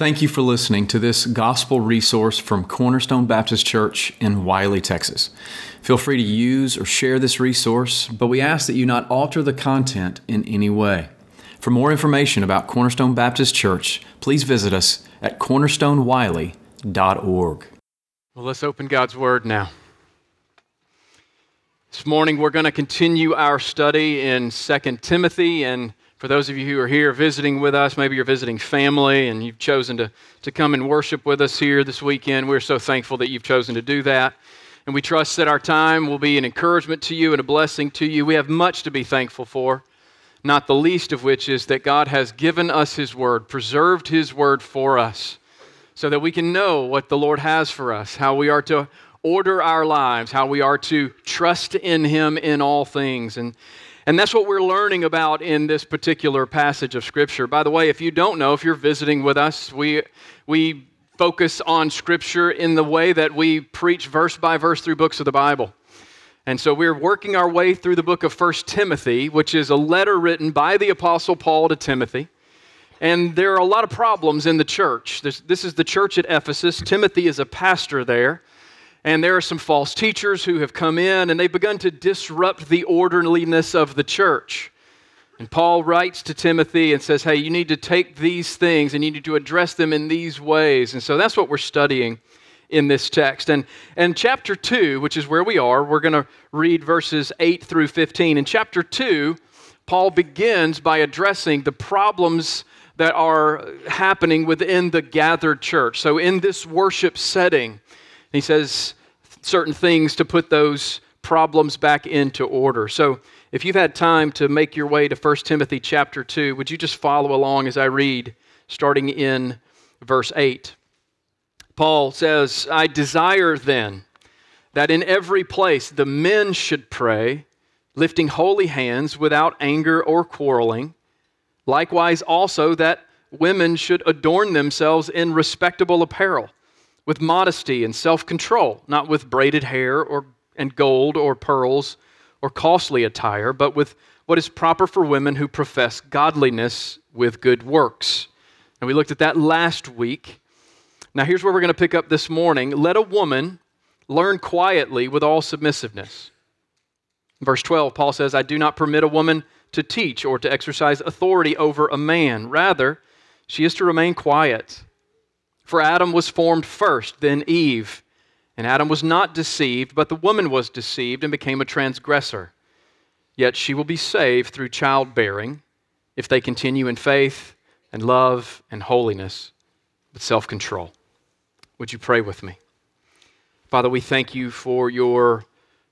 Thank you for listening to this gospel resource from Cornerstone Baptist Church in Wylie, Texas. Feel free to use or share this resource, but we ask that you not alter the content in any way. For more information about Cornerstone Baptist Church, please visit us at cornerstonewylie.org. Well, let's open God's Word now. This morning we're going to continue our study in 2 Timothy and for those of you who are here visiting with us, maybe you're visiting family and you've chosen to, to come and worship with us here this weekend, we're so thankful that you've chosen to do that. And we trust that our time will be an encouragement to you and a blessing to you. We have much to be thankful for, not the least of which is that God has given us His Word, preserved His Word for us, so that we can know what the Lord has for us, how we are to order our lives, how we are to trust in Him in all things. And and that's what we're learning about in this particular passage of Scripture. By the way, if you don't know, if you're visiting with us, we, we focus on Scripture in the way that we preach verse by verse through books of the Bible. And so we're working our way through the book of 1 Timothy, which is a letter written by the Apostle Paul to Timothy. And there are a lot of problems in the church. This, this is the church at Ephesus. Timothy is a pastor there. And there are some false teachers who have come in and they've begun to disrupt the orderliness of the church. And Paul writes to Timothy and says, Hey, you need to take these things and you need to address them in these ways. And so that's what we're studying in this text. And, and chapter 2, which is where we are, we're going to read verses 8 through 15. In chapter 2, Paul begins by addressing the problems that are happening within the gathered church. So, in this worship setting, he says certain things to put those problems back into order. So, if you've had time to make your way to 1 Timothy chapter 2, would you just follow along as I read, starting in verse 8? Paul says, I desire then that in every place the men should pray, lifting holy hands without anger or quarreling. Likewise, also that women should adorn themselves in respectable apparel with modesty and self control, not with braided hair or, and gold or pearls or costly attire, but with what is proper for women who profess godliness with good works. And we looked at that last week. Now, here's where we're going to pick up this morning. Let a woman learn quietly with all submissiveness. verse 12, Paul says, I do not permit a woman to teach or to exercise authority over a man. Rather, she is to remain quiet for Adam was formed first, then Eve. And Adam was not deceived, but the woman was deceived and became a transgressor. Yet she will be saved through childbearing if they continue in faith and love and holiness with self control. Would you pray with me? Father, we thank you for your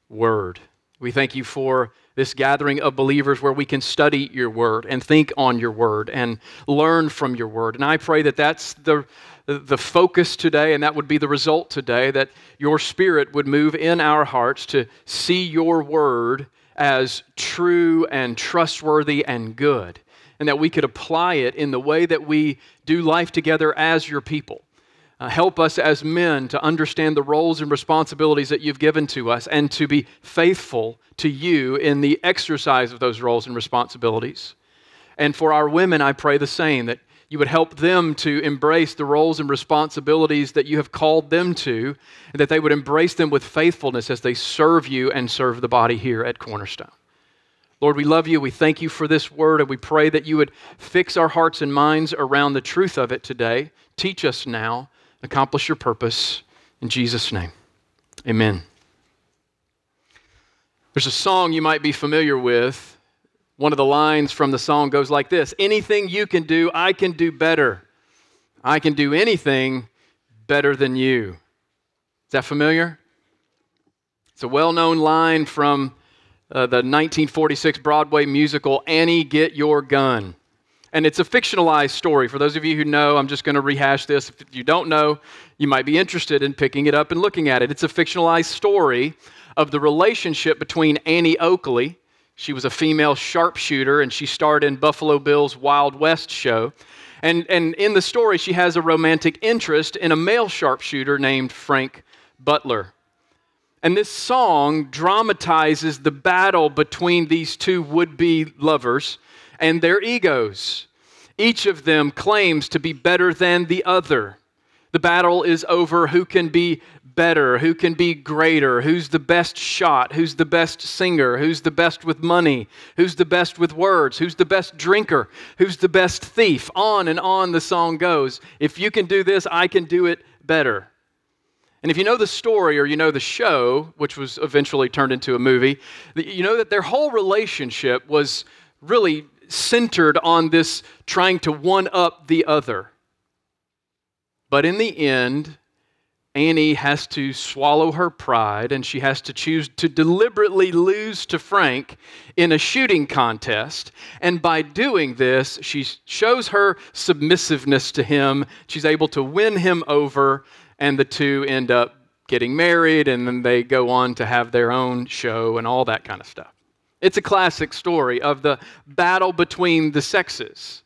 word. We thank you for this gathering of believers where we can study your word and think on your word and learn from your word. And I pray that that's the, the focus today, and that would be the result today, that your spirit would move in our hearts to see your word as true and trustworthy and good, and that we could apply it in the way that we do life together as your people. Uh, help us as men to understand the roles and responsibilities that you've given to us and to be faithful to you in the exercise of those roles and responsibilities. And for our women, I pray the same that you would help them to embrace the roles and responsibilities that you have called them to, and that they would embrace them with faithfulness as they serve you and serve the body here at Cornerstone. Lord, we love you. We thank you for this word, and we pray that you would fix our hearts and minds around the truth of it today. Teach us now, accomplish your purpose. In Jesus' name, amen. There's a song you might be familiar with one of the lines from the song goes like this Anything you can do, I can do better. I can do anything better than you. Is that familiar? It's a well known line from uh, the 1946 Broadway musical Annie Get Your Gun. And it's a fictionalized story. For those of you who know, I'm just going to rehash this. If you don't know, you might be interested in picking it up and looking at it. It's a fictionalized story of the relationship between Annie Oakley, she was a female sharpshooter and she starred in Buffalo Bill's Wild West show. And, and in the story, she has a romantic interest in a male sharpshooter named Frank Butler. And this song dramatizes the battle between these two would be lovers and their egos. Each of them claims to be better than the other. The battle is over who can be better, who can be greater, who's the best shot, who's the best singer, who's the best with money, who's the best with words, who's the best drinker, who's the best thief. On and on the song goes. If you can do this, I can do it better. And if you know the story or you know the show, which was eventually turned into a movie, you know that their whole relationship was really centered on this trying to one up the other. But in the end, Annie has to swallow her pride and she has to choose to deliberately lose to Frank in a shooting contest. And by doing this, she shows her submissiveness to him. She's able to win him over, and the two end up getting married, and then they go on to have their own show and all that kind of stuff. It's a classic story of the battle between the sexes.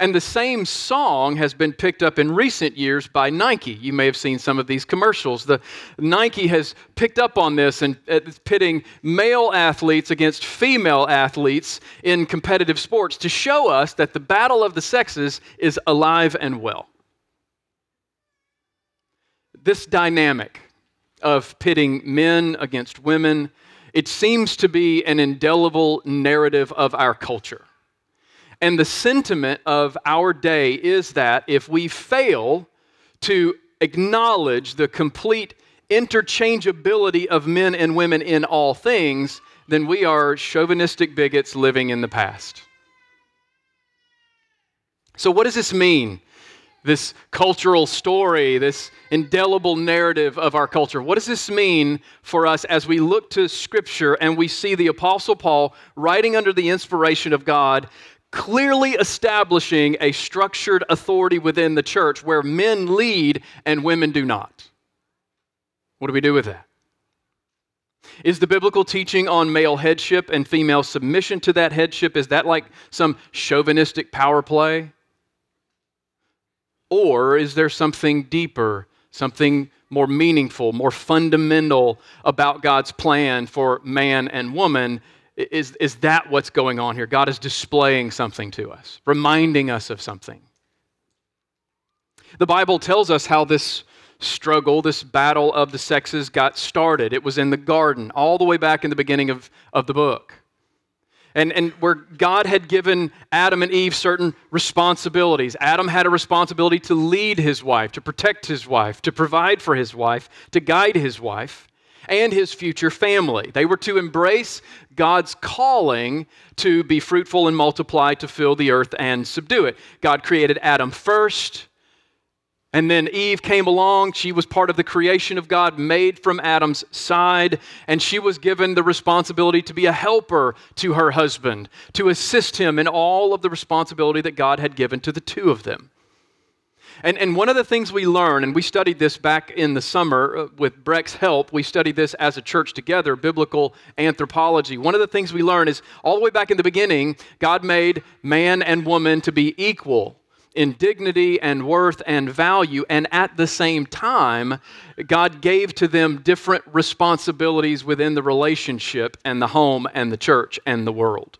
And the same song has been picked up in recent years by Nike. You may have seen some of these commercials. The Nike has picked up on this and uh, it's pitting male athletes against female athletes in competitive sports to show us that the battle of the sexes is alive and well. This dynamic of pitting men against women, it seems to be an indelible narrative of our culture. And the sentiment of our day is that if we fail to acknowledge the complete interchangeability of men and women in all things, then we are chauvinistic bigots living in the past. So, what does this mean? This cultural story, this indelible narrative of our culture. What does this mean for us as we look to Scripture and we see the Apostle Paul writing under the inspiration of God clearly establishing a structured authority within the church where men lead and women do not. What do we do with that? Is the biblical teaching on male headship and female submission to that headship is that like some chauvinistic power play? Or is there something deeper, something more meaningful, more fundamental about God's plan for man and woman is, is that what's going on here? God is displaying something to us, reminding us of something. The Bible tells us how this struggle, this battle of the sexes got started. It was in the garden, all the way back in the beginning of, of the book. And, and where God had given Adam and Eve certain responsibilities. Adam had a responsibility to lead his wife, to protect his wife, to provide for his wife, to guide his wife and his future family. They were to embrace God's calling to be fruitful and multiply, to fill the earth and subdue it. God created Adam first, and then Eve came along. She was part of the creation of God, made from Adam's side, and she was given the responsibility to be a helper to her husband, to assist him in all of the responsibility that God had given to the two of them. And, and one of the things we learn, and we studied this back in the summer uh, with Breck's help, we studied this as a church together, biblical anthropology. One of the things we learn is all the way back in the beginning, God made man and woman to be equal in dignity and worth and value. And at the same time, God gave to them different responsibilities within the relationship and the home and the church and the world.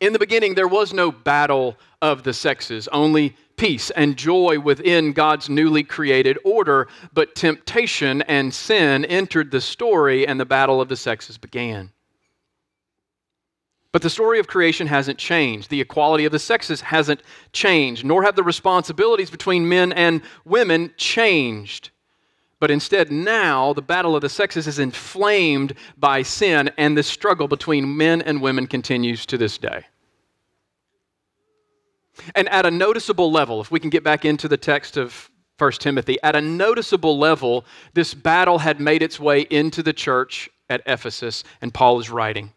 In the beginning, there was no battle of the sexes, only peace and joy within God's newly created order, but temptation and sin entered the story and the battle of the sexes began. But the story of creation hasn't changed. The equality of the sexes hasn't changed, nor have the responsibilities between men and women changed. But instead, now the battle of the sexes is inflamed by sin, and the struggle between men and women continues to this day. And at a noticeable level, if we can get back into the text of 1 Timothy, at a noticeable level, this battle had made its way into the church at Ephesus, and Paul is writing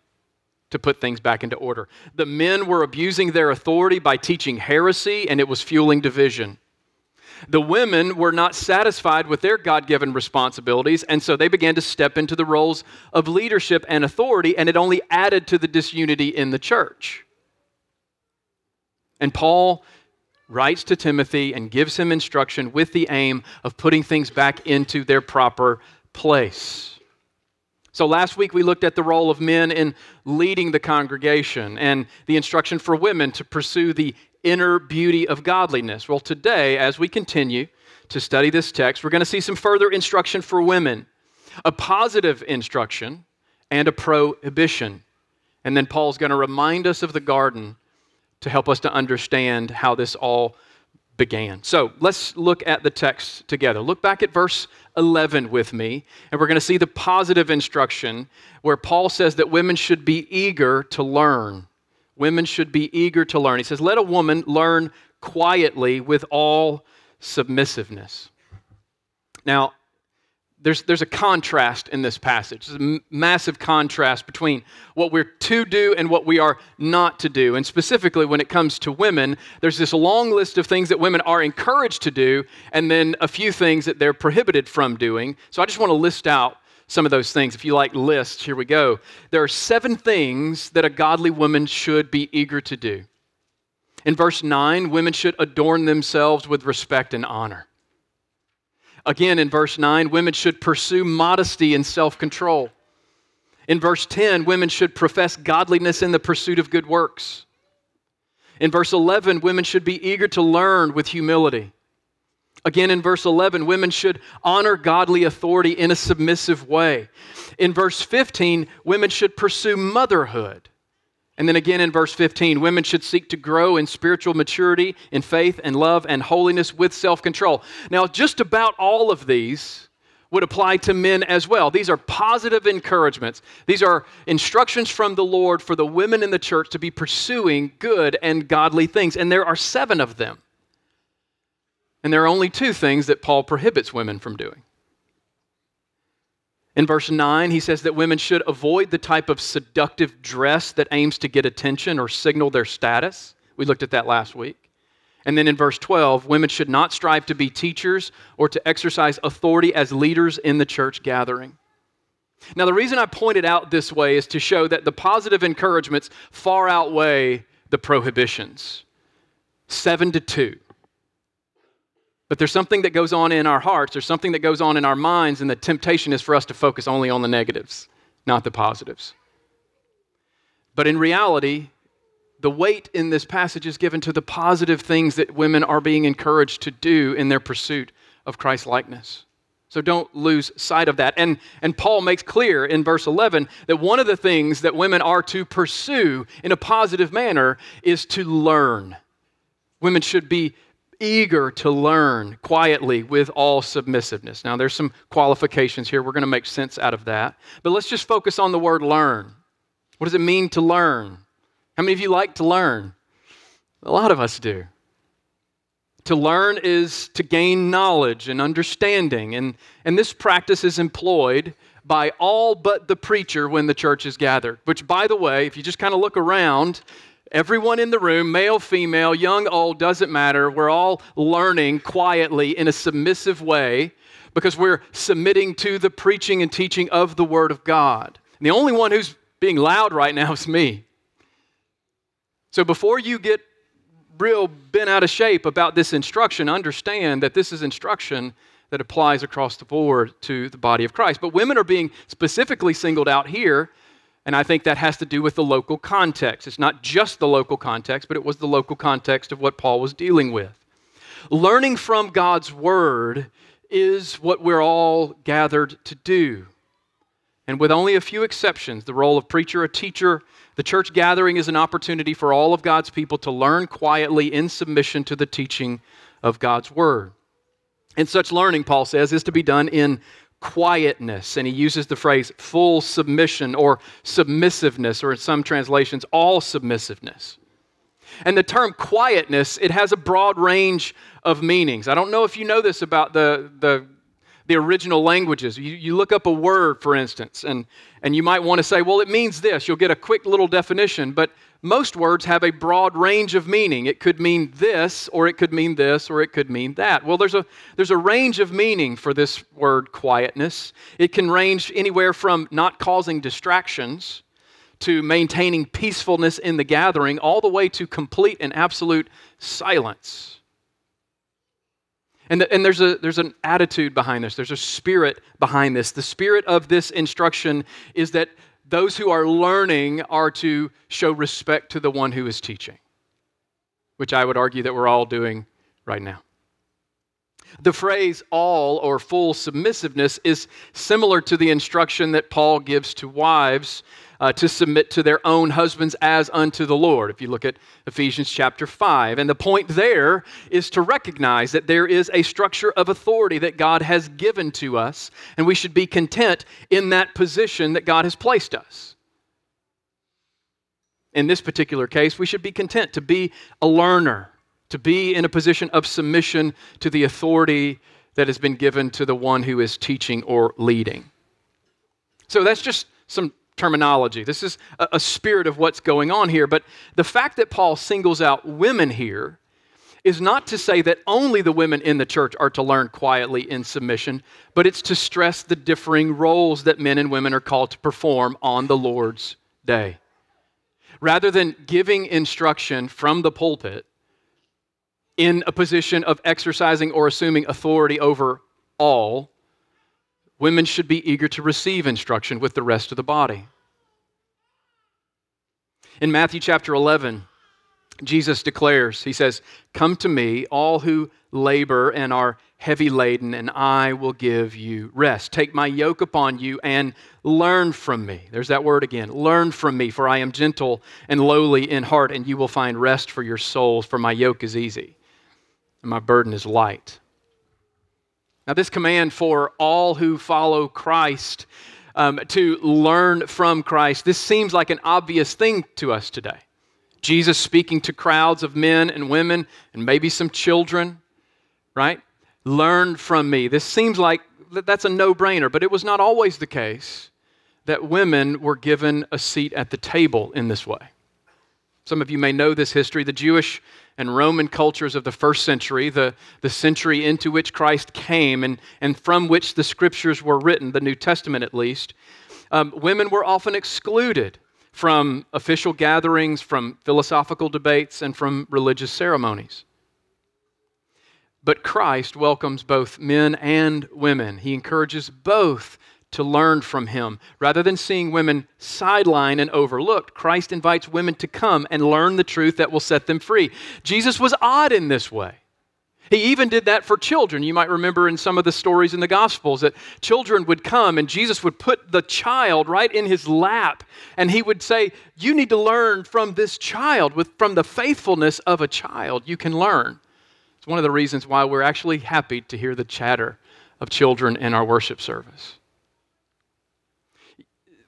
to put things back into order. The men were abusing their authority by teaching heresy, and it was fueling division. The women were not satisfied with their God given responsibilities, and so they began to step into the roles of leadership and authority, and it only added to the disunity in the church. And Paul writes to Timothy and gives him instruction with the aim of putting things back into their proper place. So last week we looked at the role of men in leading the congregation and the instruction for women to pursue the inner beauty of godliness. Well, today, as we continue to study this text, we're going to see some further instruction for women a positive instruction and a prohibition. And then Paul's going to remind us of the garden to help us to understand how this all began. So let's look at the text together. Look back at verse 11 with me, and we're going to see the positive instruction where Paul says that women should be eager to learn. Women should be eager to learn. He says, Let a woman learn quietly with all submissiveness. Now, there's, there's a contrast in this passage. There's a massive contrast between what we're to do and what we are not to do. And specifically, when it comes to women, there's this long list of things that women are encouraged to do, and then a few things that they're prohibited from doing. So I just want to list out some of those things. If you like lists, here we go. There are seven things that a godly woman should be eager to do. In verse 9, women should adorn themselves with respect and honor. Again, in verse 9, women should pursue modesty and self control. In verse 10, women should profess godliness in the pursuit of good works. In verse 11, women should be eager to learn with humility. Again, in verse 11, women should honor godly authority in a submissive way. In verse 15, women should pursue motherhood. And then again in verse 15, women should seek to grow in spiritual maturity, in faith and love and holiness with self control. Now, just about all of these would apply to men as well. These are positive encouragements. These are instructions from the Lord for the women in the church to be pursuing good and godly things. And there are seven of them. And there are only two things that Paul prohibits women from doing. In verse 9, he says that women should avoid the type of seductive dress that aims to get attention or signal their status. We looked at that last week. And then in verse 12, women should not strive to be teachers or to exercise authority as leaders in the church gathering. Now, the reason I point it out this way is to show that the positive encouragements far outweigh the prohibitions. Seven to two. But there's something that goes on in our hearts, there's something that goes on in our minds, and the temptation is for us to focus only on the negatives, not the positives. But in reality, the weight in this passage is given to the positive things that women are being encouraged to do in their pursuit of Christ likeness. So don't lose sight of that. And, and Paul makes clear in verse 11 that one of the things that women are to pursue in a positive manner is to learn. Women should be eager to learn quietly with all submissiveness. Now, there's some qualifications here. We're going to make sense out of that. But let's just focus on the word learn. What does it mean to learn? How many of you like to learn? A lot of us do. To learn is to gain knowledge and understanding. And, and this practice is employed by all but the preacher when the church is gathered. Which, by the way, if you just kind of look around, Everyone in the room, male, female, young, old, doesn't matter. We're all learning quietly in a submissive way because we're submitting to the preaching and teaching of the Word of God. And the only one who's being loud right now is me. So before you get real bent out of shape about this instruction, understand that this is instruction that applies across the board to the body of Christ. But women are being specifically singled out here and I think that has to do with the local context. It's not just the local context, but it was the local context of what Paul was dealing with. Learning from God's word is what we're all gathered to do. And with only a few exceptions, the role of preacher or teacher, the church gathering is an opportunity for all of God's people to learn quietly in submission to the teaching of God's word. And such learning, Paul says, is to be done in quietness. And he uses the phrase full submission or submissiveness, or in some translations, all submissiveness. And the term quietness, it has a broad range of meanings. I don't know if you know this about the, the, the original languages. You, you look up a word, for instance, and, and you might want to say, well, it means this. You'll get a quick little definition, but most words have a broad range of meaning. It could mean this, or it could mean this, or it could mean that. Well, there's a, there's a range of meaning for this word quietness. It can range anywhere from not causing distractions to maintaining peacefulness in the gathering, all the way to complete and absolute silence. And, the, and there's, a, there's an attitude behind this, there's a spirit behind this. The spirit of this instruction is that those who are learning are to show respect to the one who is teaching. which I would argue that we're all doing right now. The phrase all or full submissiveness is similar to the instruction that Paul gives to wives uh, to submit to their own husbands as unto the Lord, if you look at Ephesians chapter 5. And the point there is to recognize that there is a structure of authority that God has given to us, and we should be content in that position that God has placed us. In this particular case, we should be content to be a learner, to be in a position of submission to the authority that has been given to the one who is teaching or leading. So that's just some terminology. This is a, a, spirit of what's going on here. But the fact that Paul singles out women here is not to say that only the women in the church are to learn quietly in submission, but it's to stress the differing roles that men and women are called to perform on the Lord's day. Rather than giving instruction from the pulpit in a position of exercising or assuming authority over all, Women should be eager to receive instruction with the rest of the body. In Matthew chapter 11, Jesus declares, He says, Come to me, all who labor and are heavy laden, and I will give you rest. Take my yoke upon you and learn from me. There's that word again. Learn from me, for I am gentle and lowly in heart, and you will find rest for your souls, for my yoke is easy and my burden is light. Now, this command for all who follow Christ um, to learn from Christ, this seems like an obvious thing to us today. Jesus speaking to crowds of men and women and maybe some children, right? Learn from me. This seems like that's a no brainer, but it was not always the case that women were given a seat at the table in this way. Some of you may know this history. The Jewish and Roman cultures of the first century, the, the century into which Christ came and, and from which the scriptures were written, the New Testament at least, um, women were often excluded from official gatherings, from philosophical debates, and from religious ceremonies. But Christ welcomes both men and women. He encourages both to learn from him. Rather than seeing women sidelined and overlooked, Christ invites women to come and learn the truth that will set them free. Jesus was odd in this way. He even did that for children. You might remember in some of the stories in the Gospels that children would come and Jesus would put the child right in his lap and he would say, You need to learn from this child. With, from the faithfulness of a child, you can learn. It's one of the reasons why we're actually happy to hear the chatter of children in our worship service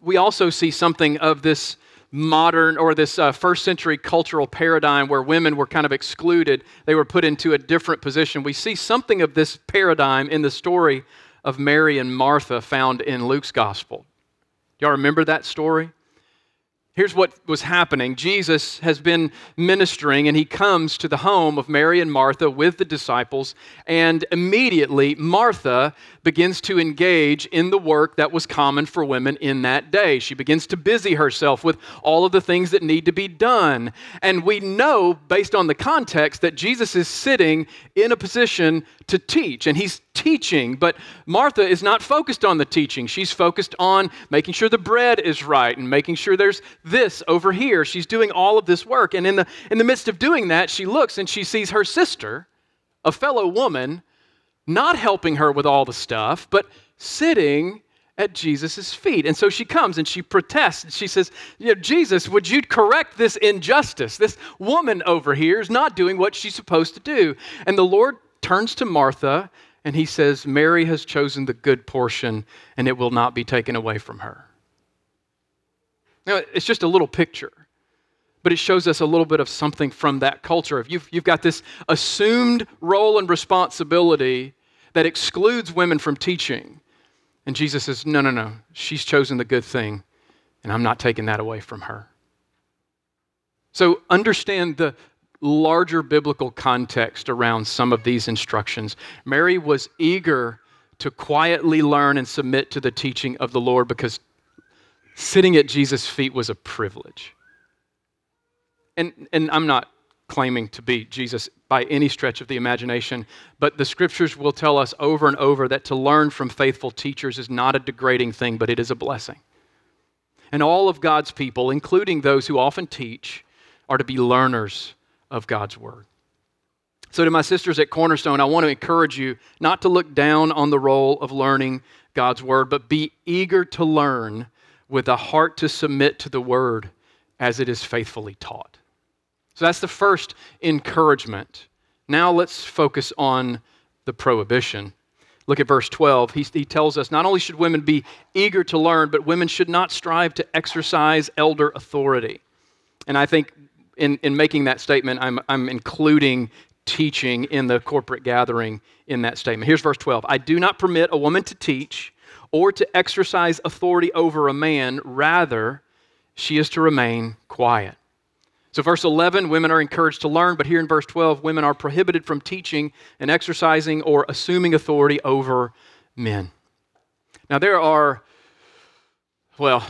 we also see something of this modern or this uh, first century cultural paradigm where women were kind of excluded. They were put into a different position. We see something of this paradigm in the story of Mary and Martha found in Luke's gospel. Y'all remember that story? Here's what was happening Jesus has been ministering, and he comes to the home of Mary and Martha with the disciples, and immediately Martha begins to engage in the work that was common for women in that day. She begins to busy herself with all of the things that need to be done. And we know, based on the context, that Jesus is sitting in a position to teach, and he's teaching, but Martha is not focused on the teaching. She's focused on making sure the bread is right and making sure there's this over here. She's doing all of this work. And in the, in the midst of doing that, she looks and she sees her sister, a fellow woman, not helping her with all the stuff, but sitting at Jesus' feet. And so she comes and she protests and she says, you know, Jesus, would you correct this injustice? This woman over here is not doing what she's supposed to do. And the Lord turns to Martha and he says, Mary has chosen the good portion and it will not be taken away from her. Now, it's just a little picture, but it shows us a little bit of something from that culture. If you've, you've got this assumed role and responsibility that excludes women from teaching, and Jesus says, No, no, no, she's chosen the good thing, and I'm not taking that away from her. So understand the, larger biblical context around some of these instructions. Mary was eager to quietly learn and submit to the teaching of the Lord because sitting at Jesus' feet was a privilege. And, and I'm not claiming to be Jesus by any stretch of the imagination, but the scriptures will tell us over and over that to learn from faithful teachers is not a degrading thing, but it is a blessing. And all of God's people, including those who often teach, are to be learners of God's Word. So, to my sisters at Cornerstone, I want to encourage you not to look down on the role of learning God's Word, but be eager to learn with a heart to submit to the Word as it is faithfully taught. So, that's the first encouragement. Now, let's focus on the prohibition. Look at verse 12. He, he tells us not only should women be eager to learn, but women should not strive to exercise elder authority. And I think in, in making that statement, I'm, I'm including teaching in the corporate gathering in that statement. Here's verse 12 I do not permit a woman to teach or to exercise authority over a man, rather, she is to remain quiet. So, verse 11, women are encouraged to learn, but here in verse 12, women are prohibited from teaching and exercising or assuming authority over men. Now, there are, well,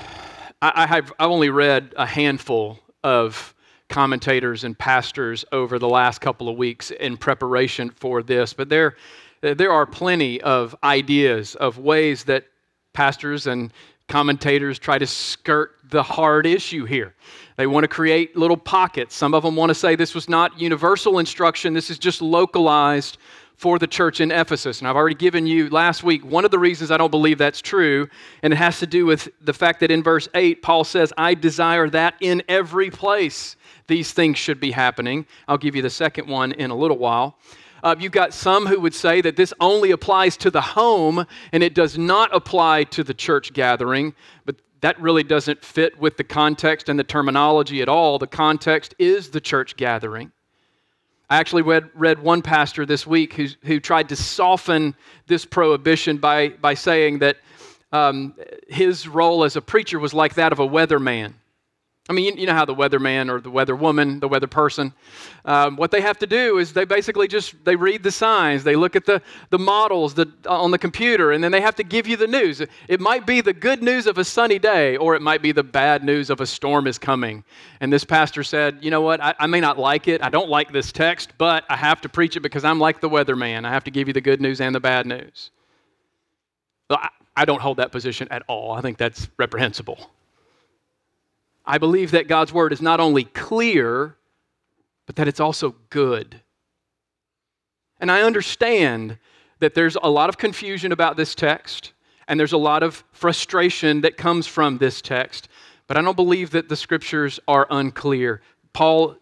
I, have, I've only read a handful of commentators and pastors over the last couple of weeks in preparation for this, but there, there are plenty of ideas of ways that pastors and commentators try to skirt the hard issue here. They want to create little pockets. Some of them want to say this was not universal instruction, this is just localized for the church in Ephesus. And I've already given you last week one of the reasons I don't believe that's true, and it has to do with the fact that in verse 8, Paul says, I desire that in every place these things should be happening. I'll give you the second one in a little while. Uh, you've got some who would say that this only applies to the home and it does not apply to the church gathering, but that really doesn't fit with the context and the terminology at all. The context is the church gathering. I actually read, read one pastor this week who, who tried to soften this prohibition by, by saying that um, his role as a preacher was like that of a weatherman. I mean, you, you, know how the weatherman or the weather woman, the weather person, um, what they have to do is they basically just they read the signs, they look at the, the models that, on the computer, and then they have to give you the news. It might be the good news of a sunny day, or it might be the bad news of a storm is coming. And this pastor said, you know what, I, I may not like it, I don't like this text, but I have to preach it because I'm like the weatherman. I have to give you the good news and the bad news. I, I don't hold that position at all. I think that's reprehensible. I believe that God's word is not only clear, but that it's also good. And I understand that there's a lot of confusion about this text, and there's a lot of frustration that comes from this text, but I don't believe that the scriptures are unclear. Paul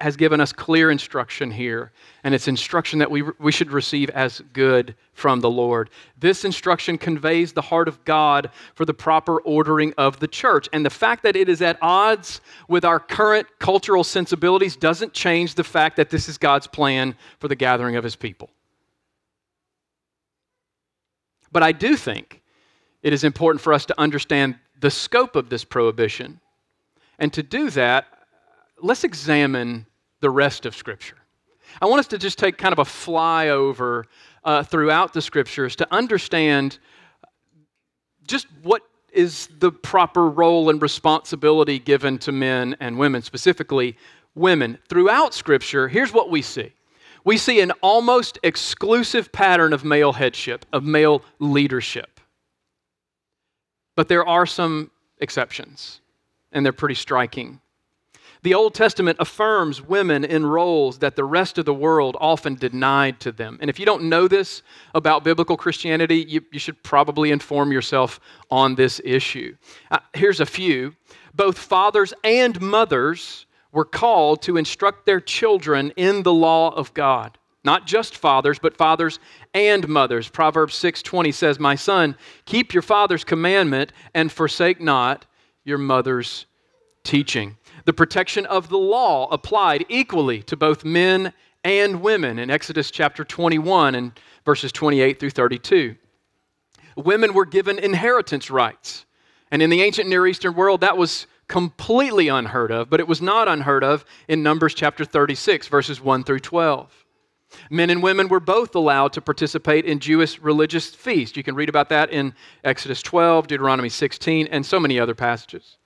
has given us clear instruction here, and it's instruction that we, we should receive as good from the Lord. This instruction conveys the heart of God for the proper ordering of the church. And the fact that it is at odds with our current cultural sensibilities doesn't change the fact that this is God's plan for the gathering of his people. But I do think it is important for us to understand the scope of this prohibition. And to do that, let's examine the rest of Scripture. I want us to just take kind of a flyover uh, throughout the Scriptures to understand just what is the proper role and responsibility given to men and women, specifically women. Throughout Scripture, here's what we see we see an almost exclusive pattern of male headship, of male leadership. But there are some exceptions, and they're pretty striking. The Old Testament affirms women in roles that the rest of the world often denied to them. And if you don't know this about biblical Christianity, you, you should probably inform yourself on this issue. Uh, here's a few. Both fathers and mothers were called to instruct their children in the law of God. Not just fathers, but fathers and mothers. Proverbs 6:20 says, "My son, keep your father's commandment and forsake not your mother's teaching." The protection of the law applied equally to both men and women in Exodus chapter 21 and verses 28 through 32. Women were given inheritance rights. And in the ancient Near Eastern world, that was completely unheard of, but it was not unheard of in Numbers chapter 36, verses 1 through 12. Men and women were both allowed to participate in Jewish religious feasts. You can read about that in Exodus 12, Deuteronomy 16, and so many other passages.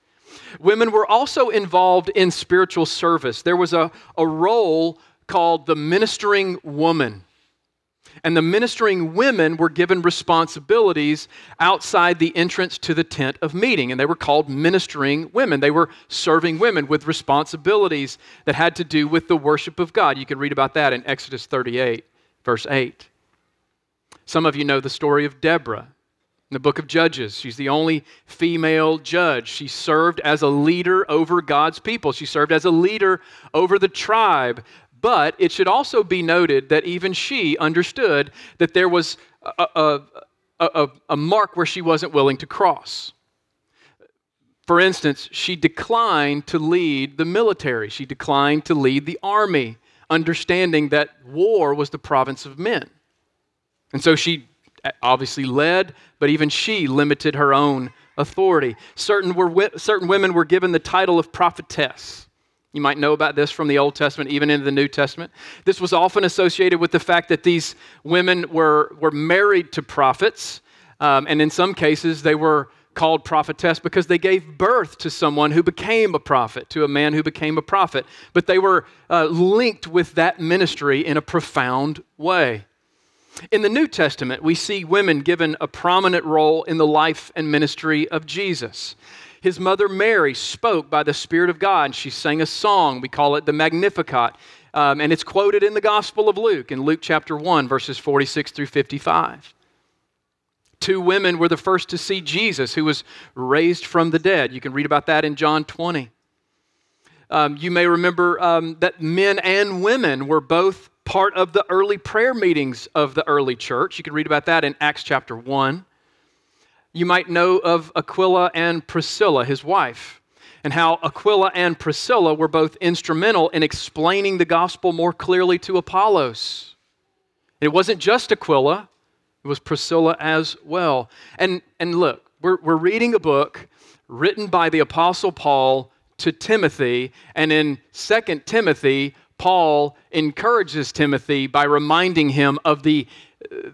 Women were also involved in spiritual service. There was a, a role called the ministering woman. And the ministering women were given responsibilities outside the entrance to the tent of meeting. And they were called ministering women. They were serving women with responsibilities that had to do with the worship of God. You can read about that in Exodus 38, verse 8. Some of you know the story of Deborah the book of Judges. She's the only female judge. She served as a leader over God's people, she served as a leader over the tribe. But it should also be noted that even she understood that there was a, a, a, a mark where she wasn't willing to cross. For instance, she declined to lead the military, she declined to lead the army, understanding that war was the province of men. And so she obviously led, but even she limited her own authority. Certain, were, certain women were given the title of prophetess. You might know about this from the Old Testament, even into the New Testament. This was often associated with the fact that these women were, were married to prophets, um, and in some cases, they were called prophetess because they gave birth to someone who became a prophet, to a man who became a prophet. But they were uh, linked with that ministry in a profound way. In the New Testament, we see women given a prominent role in the life and ministry of Jesus. His mother Mary spoke by the Spirit of God. And she sang a song. We call it the Magnificat. Um, and it's quoted in the Gospel of Luke, in Luke chapter 1, verses 46 through 55. Two women were the first to see Jesus, who was raised from the dead. You can read about that in John 20. Um, you may remember um, that men and women were both part of the early prayer meetings of the early church. You can read about that in Acts chapter 1. You might know of Aquila and Priscilla, his wife, and how Aquila and Priscilla were both instrumental in explaining the gospel more clearly to Apollos. It wasn't just Aquila, it was Priscilla as well. And, and look, we're, we're reading a book written by the Apostle Paul to Timothy, and in 2 Timothy, Paul encourages Timothy by reminding him of the,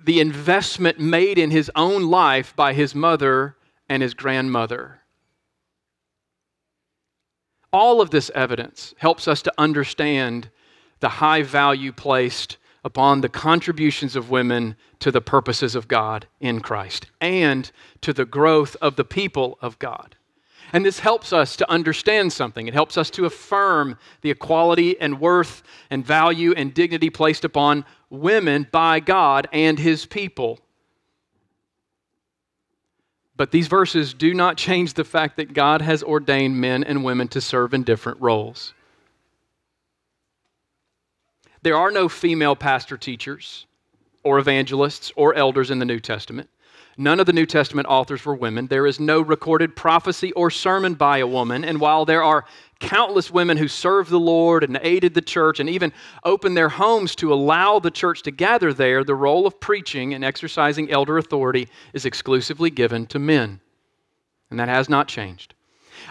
the investment made in his own life by his mother and his grandmother. All of this evidence helps us to understand the high value placed upon the contributions of women to the purposes of God in Christ and to the growth of the people of God. And this helps us to understand something. It helps us to affirm the equality and worth and value and dignity placed upon women by God and his people. But these verses do not change the fact that God has ordained men and women to serve in different roles. There are no female pastor teachers or evangelists or elders in the New Testament. None of the New Testament authors were women. There is no recorded prophecy or sermon by a woman. And while there are countless women who served the Lord and aided the church and even opened their homes to allow the church to gather there, the role of preaching and exercising elder authority is exclusively given to men. And that has not changed.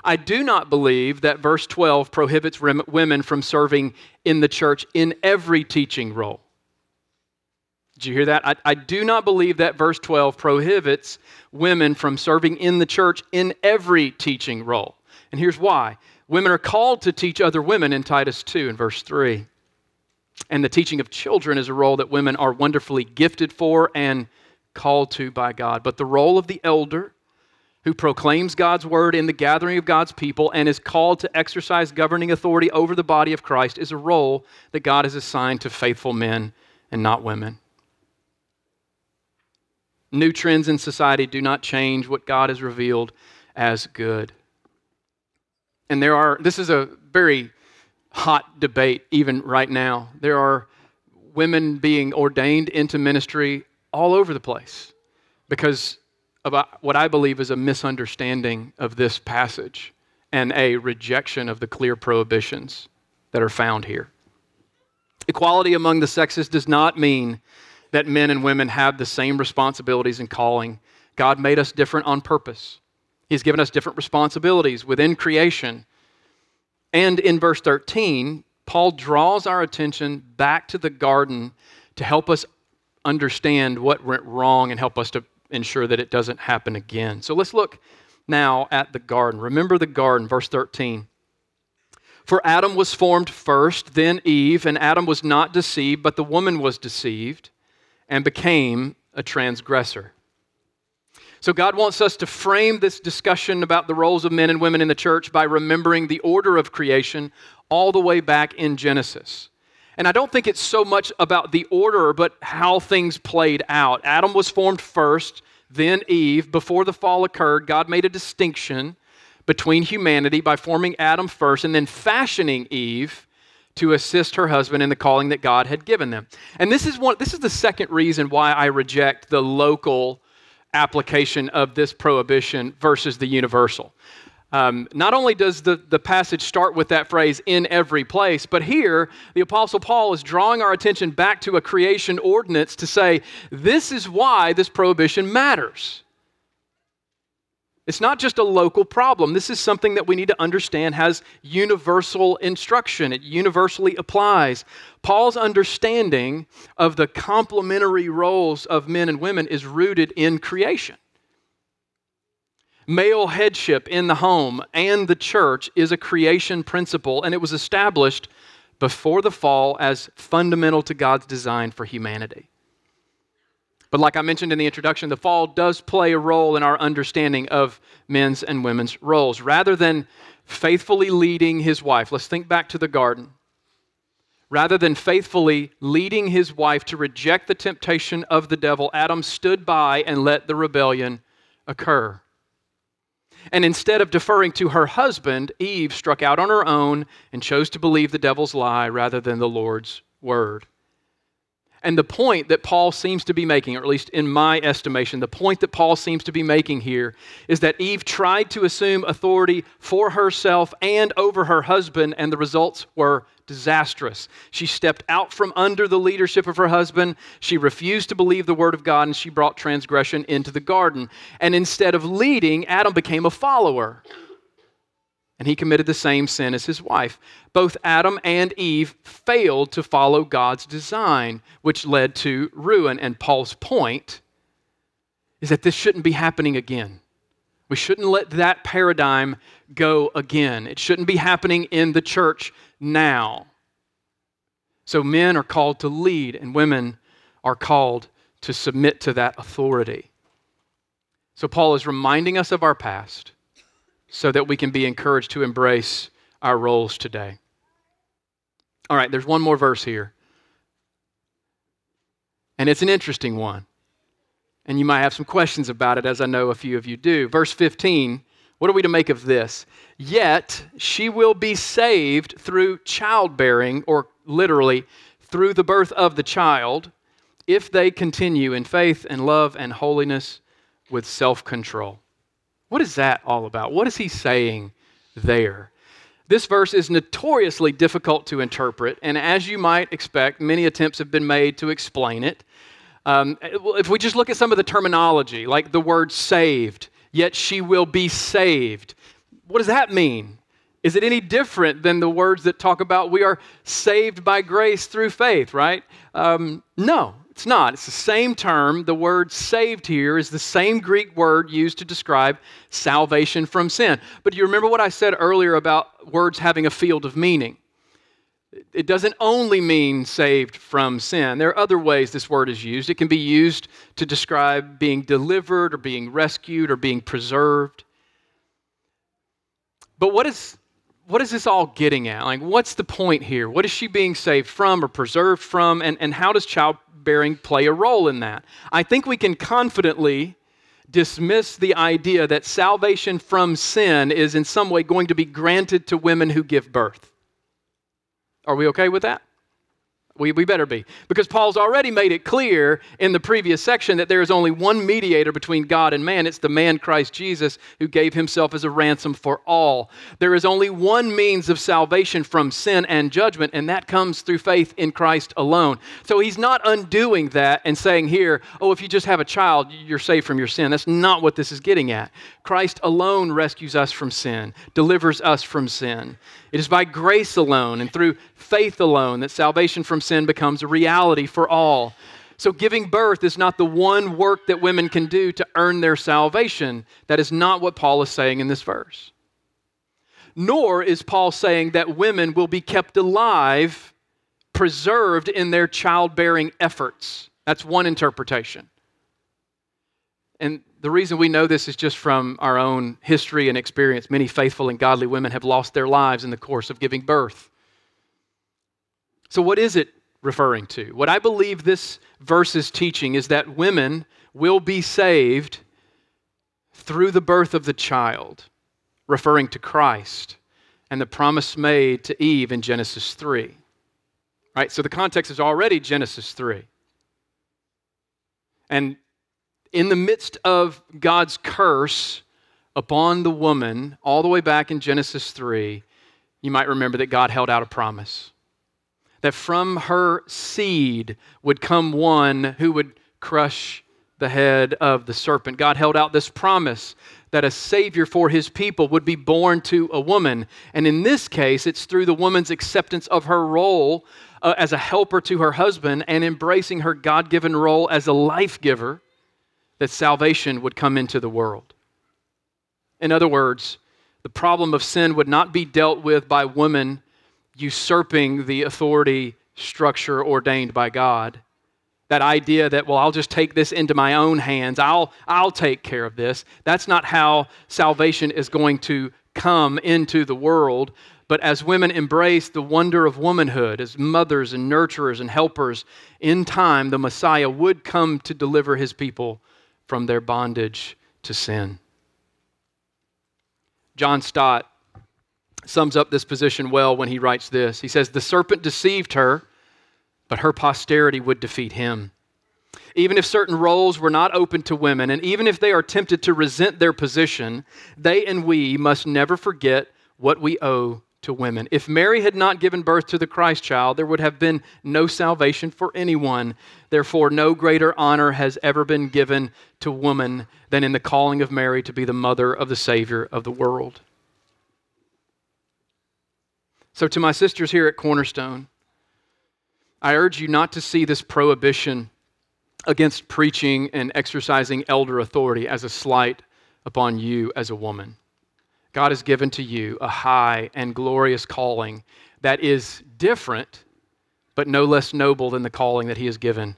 I do not believe that verse 12 prohibits women from serving in the church in every teaching role. Did you hear that? I, I, do not believe that verse 12 prohibits women from serving in the church in every teaching role. And here's why women are called to teach other women in Titus 2 in verse 3. And the teaching of children is a role that women are wonderfully gifted for and called to by God. But the role of the elder, who proclaims God's word in the gathering of God's people and is called to exercise governing authority over the body of Christ, is a role that God has assigned to faithful men and not women. New trends in society do not change what God has revealed as good. And there are, this is a very hot debate even right now. There are women being ordained into ministry all over the place because of uh, what I believe is a misunderstanding of this passage and a rejection of the clear prohibitions that are found here. Equality among the sexes does not mean that men and women have the same responsibilities and calling. God made us different on purpose. He's given us different responsibilities within creation. And in verse 13, Paul draws our attention back to the garden to help us understand what went wrong and help us to ensure that it doesn't happen again. So let's look now at the garden. Remember the garden, verse 13. For Adam was formed first, then Eve, and Adam was not deceived, but the woman was deceived and became a transgressor. So, God wants us to frame this discussion about the roles of men and women in the church by remembering the order of creation all the way back in Genesis. And I don't think it's so much about the order, but how things played out. Adam was formed first, then Eve. Before the fall occurred, God made a distinction between humanity by forming Adam first and then fashioning Eve to assist her husband in the calling that God had given them. And this is one this is the second reason why I reject the local application of this prohibition versus the universal. Um, not only does the, the passage start with that phrase in every place, but here the Apostle Paul is drawing our attention back to a creation ordinance to say this is why this prohibition matters. It's not just a local problem. This is something that we need to understand has universal instruction. It universally applies. Paul's understanding of the complementary roles of men and women is rooted in creation. Male headship in the home and the church is a creation principle, and it was established before the fall as fundamental to God's design for humanity. But like I mentioned in the introduction, the fall does play a role in our understanding of men's and women's roles. Rather than faithfully leading his wife, let's think back to the garden. Rather than faithfully leading his wife to reject the temptation of the devil, Adam stood by and let the rebellion occur. And instead of deferring to her husband, Eve struck out on her own and chose to believe the devil's lie rather than the Lord's word. And the point that Paul seems to be making, or at least in my estimation, the point that Paul seems to be making here is that Eve tried to assume authority for herself and over her husband, and the results were disastrous. She stepped out from under the leadership of her husband. She refused to believe the word of God, and she brought transgression into the garden. And instead of leading, Adam became a follower and he committed the same sin as his wife. Both Adam and Eve failed to follow God's design, which led to ruin. And Paul's point is that this shouldn't be happening again. We shouldn't let that paradigm go again. It shouldn't be happening in the church now. So men are called to lead, and women are called to submit to that authority. So Paul is reminding us of our past so that we can be encouraged to embrace our roles today. All right, there's one more verse here. And it's an interesting one. And you might have some questions about it, as I know a few of you do. Verse 15, what are we to make of this? Yet she will be saved through childbearing, or literally, through the birth of the child, if they continue in faith and love and holiness with self control. What is that all about? What is he saying there? This verse is notoriously difficult to interpret, and as you might expect, many attempts have been made to explain it. Um, if we just look at some of the terminology, like the word saved, yet she will be saved, what does that mean? Is it any different than the words that talk about we are saved by grace through faith, right? Um, no, it's not. It's the same term. The word saved here is the same Greek word used to describe salvation from sin. But do you remember what I said earlier about words having a field of meaning? It doesn't only mean saved from sin. There are other ways this word is used. It can be used to describe being delivered or being rescued or being preserved. But what is what is this all getting at? Like, what's the point here? What is she being saved from or preserved from? And, and how does childbearing play a role in that? I think we can confidently dismiss the idea that salvation from sin is in some way going to be granted to women who give birth. Are we okay with that? We, we better be. Because Paul's already made it clear in the previous section that there is only one mediator between God and man. It's the man Christ Jesus who gave himself as a ransom for all. There is only one means of salvation from sin and judgment, and that comes through faith in Christ alone. So he's not undoing that and saying here, oh, if you just have a child, you're saved from your sin. That's not what this is getting at. Christ alone rescues us from sin, delivers us from sin. It is by grace alone and through faith alone that salvation from sin becomes a reality for all. So, giving birth is not the one work that women can do to earn their salvation. That is not what Paul is saying in this verse. Nor is Paul saying that women will be kept alive, preserved in their childbearing efforts. That's one interpretation. And the reason we know this is just from our own history and experience. Many faithful and godly women have lost their lives in the course of giving birth. So, what is it referring to? What I believe this verse is teaching is that women will be saved through the birth of the child, referring to Christ and the promise made to Eve in Genesis 3. Right? So the context is already Genesis 3. And in the midst of God's curse upon the woman, all the way back in Genesis 3, you might remember that God held out a promise that from her seed would come one who would crush the head of the serpent. God held out this promise that a Savior for his people would be born to a woman. And in this case, it's through the woman's acceptance of her role uh, as a helper to her husband and embracing her God given role as a life giver that salvation would come into the world. In other words, the problem of sin would not be dealt with by women usurping the authority structure ordained by God. That idea that, well, I'll just take this into my own hands, I'll, I'll take care of this. That's not how salvation is going to come into the world. But as women embrace the wonder of womanhood, as mothers and nurturers and helpers, in time the Messiah would come to deliver his people from their bondage to sin. John Stott sums up this position well when he writes this. He says, The serpent deceived her, but her posterity would defeat him. Even if certain roles were not open to women, and even if they are tempted to resent their position, they and we must never forget what we owe to women. If Mary had not given birth to the Christ child, there would have been no salvation for anyone. Therefore, no greater honor has ever been given to woman than in the calling of Mary to be the mother of the Savior of the world. So, to my sisters here at Cornerstone, I urge you not to see this prohibition against preaching and exercising elder authority as a slight upon you as a woman. God has given to you a high and glorious calling that is different, but no less noble than the calling that He has given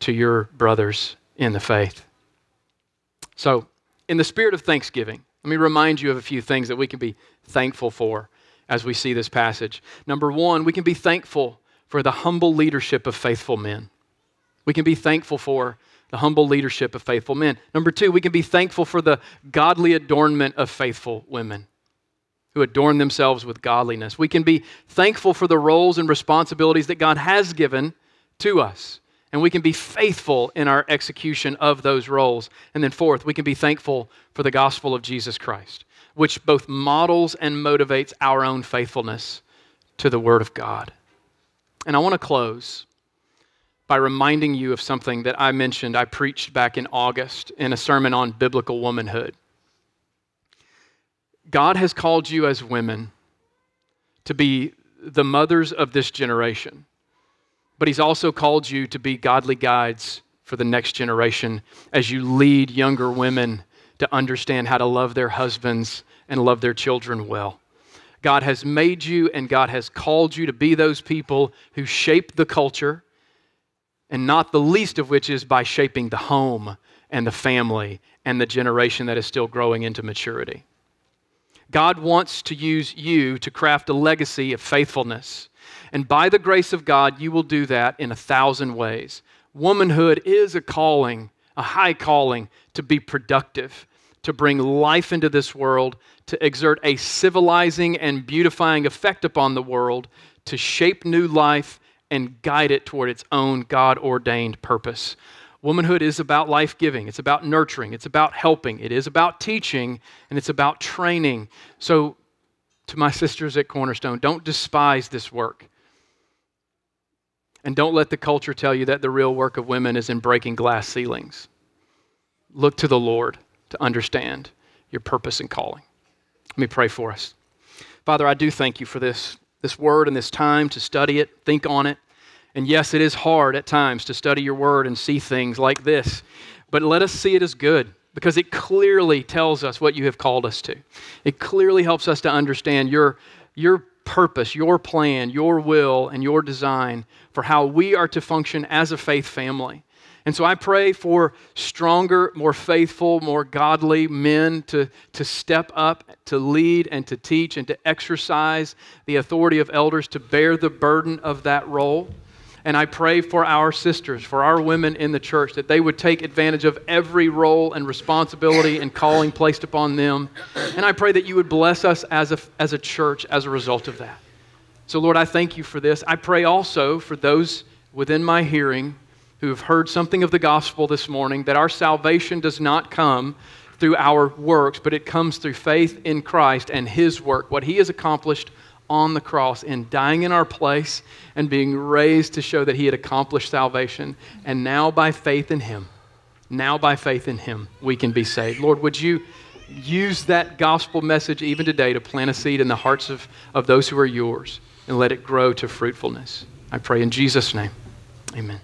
to your brothers in the faith. So, in the spirit of thanksgiving, let me remind you of a few things that we can be thankful for as we see this passage. Number one, we can be thankful for the humble leadership of faithful men. We can be thankful for the humble leadership of faithful men. Number two, we can be thankful for the godly adornment of faithful women who adorn themselves with godliness. We can be thankful for the roles and responsibilities that God has given to us. And we can be faithful in our execution of those roles. And then, fourth, we can be thankful for the gospel of Jesus Christ which both models and motivates our own faithfulness to the Word of God. And I want to close by reminding you of something that I mentioned, I preached back in August in a sermon on biblical womanhood. God has called you as women to be the mothers of this generation, but He's also called you to be godly guides for the next generation as you lead younger women to understand how to love their husbands and love their children well. God has made you and God has called you to be those people who shape the culture, and not the least of which is by shaping the home and the family and the generation that is still growing into maturity. God wants to use you to craft a legacy of faithfulness. And by the grace of God, you will do that in a thousand ways. Womanhood is a calling, a high calling to be productive, to bring life into this world, to exert a civilizing and beautifying effect upon the world, to shape new life and guide it toward its own God ordained purpose. Womanhood is about life giving, it's about nurturing, it's about helping, it is about teaching, and it's about training. So, to my sisters at Cornerstone, don't despise this work. And don't let the culture tell you that the real work of women is in breaking glass ceilings. Look to the Lord to understand your purpose and calling. Let me pray for us. Father, I do thank you for this, this word and this time to study it, think on it. And yes, it is hard at times to study your word and see things like this, but let us see it as good because it clearly tells us what you have called us to. It clearly helps us to understand your, your purpose, your plan, your will, and your design for how we are to function as a faith family And so I pray for stronger, more faithful, more godly men to, to step up, to lead, and to teach, and to exercise the authority of elders to bear the burden of that role. And I pray for our sisters, for our women in the church, that they would take advantage of every role and responsibility and calling placed upon them. And I pray that you would bless us as a, as a church as a result of that. So, Lord, I thank you for this. I pray also for those within my hearing who have heard something of the gospel this morning that our salvation does not come through our works, but it comes through faith in Christ and His work, what He has accomplished on the cross in dying in our place and being raised to show that He had accomplished salvation. And now, by faith in Him, now by faith in Him, we can be saved. Lord, would you use that gospel message even today to plant a seed in the hearts of, of those who are yours and let it grow to fruitfulness? I pray in Jesus' name. Amen.